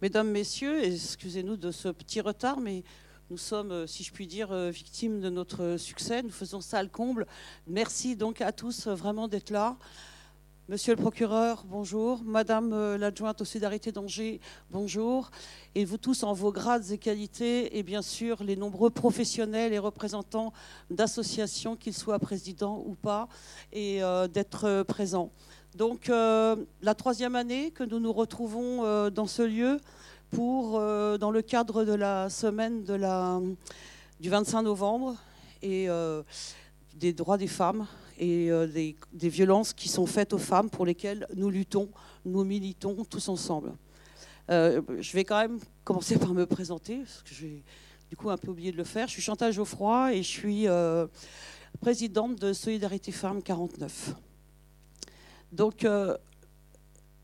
Mesdames, Messieurs, excusez-nous de ce petit retard, mais nous sommes, euh, si je puis dire, euh, victimes de notre succès. Nous faisons ça le comble. Merci donc à tous euh, vraiment d'être là. Monsieur le procureur, bonjour. Madame l'adjointe aux solidarités d'Angers, bonjour. Et vous tous en vos grades et qualités, et bien sûr les nombreux professionnels et représentants d'associations, qu'ils soient présidents ou pas, et d'être présents. Donc euh, la troisième année que nous nous retrouvons euh, dans ce lieu pour, euh, dans le cadre de la semaine du 25 novembre et des droits des femmes et des, des, violences qui sont faites aux femmes pour lesquelles nous luttons, nous militons tous ensemble. je vais quand même commencer par me présenter, parce que j'ai du coup un peu oublié de le faire. Je suis Chantal Geoffroy et je suis présidente de Solidarité Femmes 49. Donc, euh,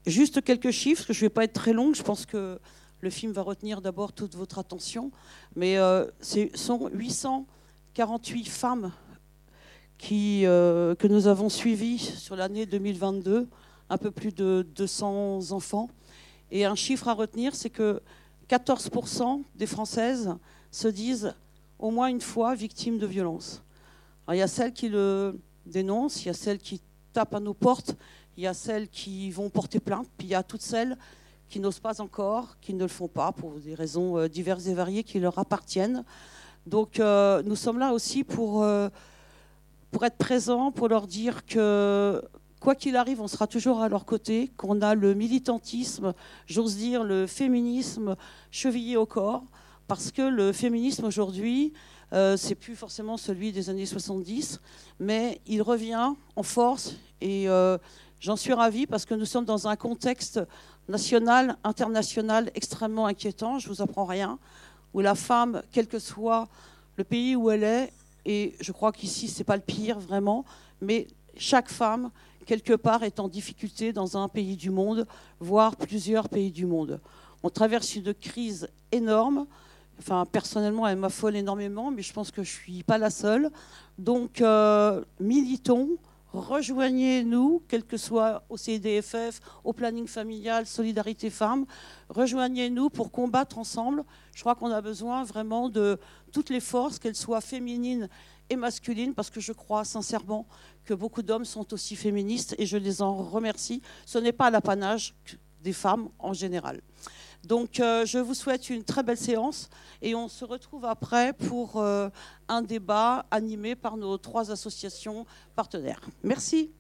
juste quelques chiffres, je ne vais pas être très longue, je pense que le film va retenir d'abord toute votre attention, mais euh, ce sont 848 femmes euh, que nous avons suivies sur l'année 2022, un peu plus de 200 enfants. Et un chiffre à retenir, c'est que 14% des Françaises se disent au moins une fois victimes de violences. il y a celles qui le dénoncent, il y a celles qui tapent à nos portes, il y a celles qui vont porter plainte, puis il y a toutes celles qui n'osent pas encore, qui ne le font pas pour des raisons euh, diverses et variées qui leur appartiennent. Donc euh, nous sommes là aussi pour, pour être présents, pour leur dire que quoi qu'il arrive, on sera toujours à leur côté, qu'on a le militantisme, j'ose dire le féminisme chevillé au corps, parce que le féminisme aujourd'hui, euh, c'est plus forcément celui des années 70, mais il revient en force et euh, j'en suis ravie parce que nous sommes dans un contexte national, international extrêmement inquiétant, je ne vous apprends rien, où la femme, quel que soit le pays où elle est, et je crois qu'ici ce n'est pas le pire vraiment, mais chaque femme, quelque part, est en difficulté dans un pays du monde, voire plusieurs pays du monde. On traverse une crise énorme Enfin, personnellement, elle m'affole énormément, mais je pense que je ne suis pas la seule. Donc, euh, militons, rejoignez-nous, quel que soit au CDFF, au planning familial, Solidarité Femmes, rejoignez-nous pour combattre ensemble. Je crois qu'on a besoin vraiment de toutes les forces, qu'elles soient féminines et masculines, parce que je crois sincèrement que beaucoup d'hommes sont aussi féministes et je les en remercie. Ce n'est pas l'apanage des femmes en général. Donc euh, je vous souhaite une très belle séance et on se retrouve après pour euh, un débat animé par nos trois associations partenaires. Merci.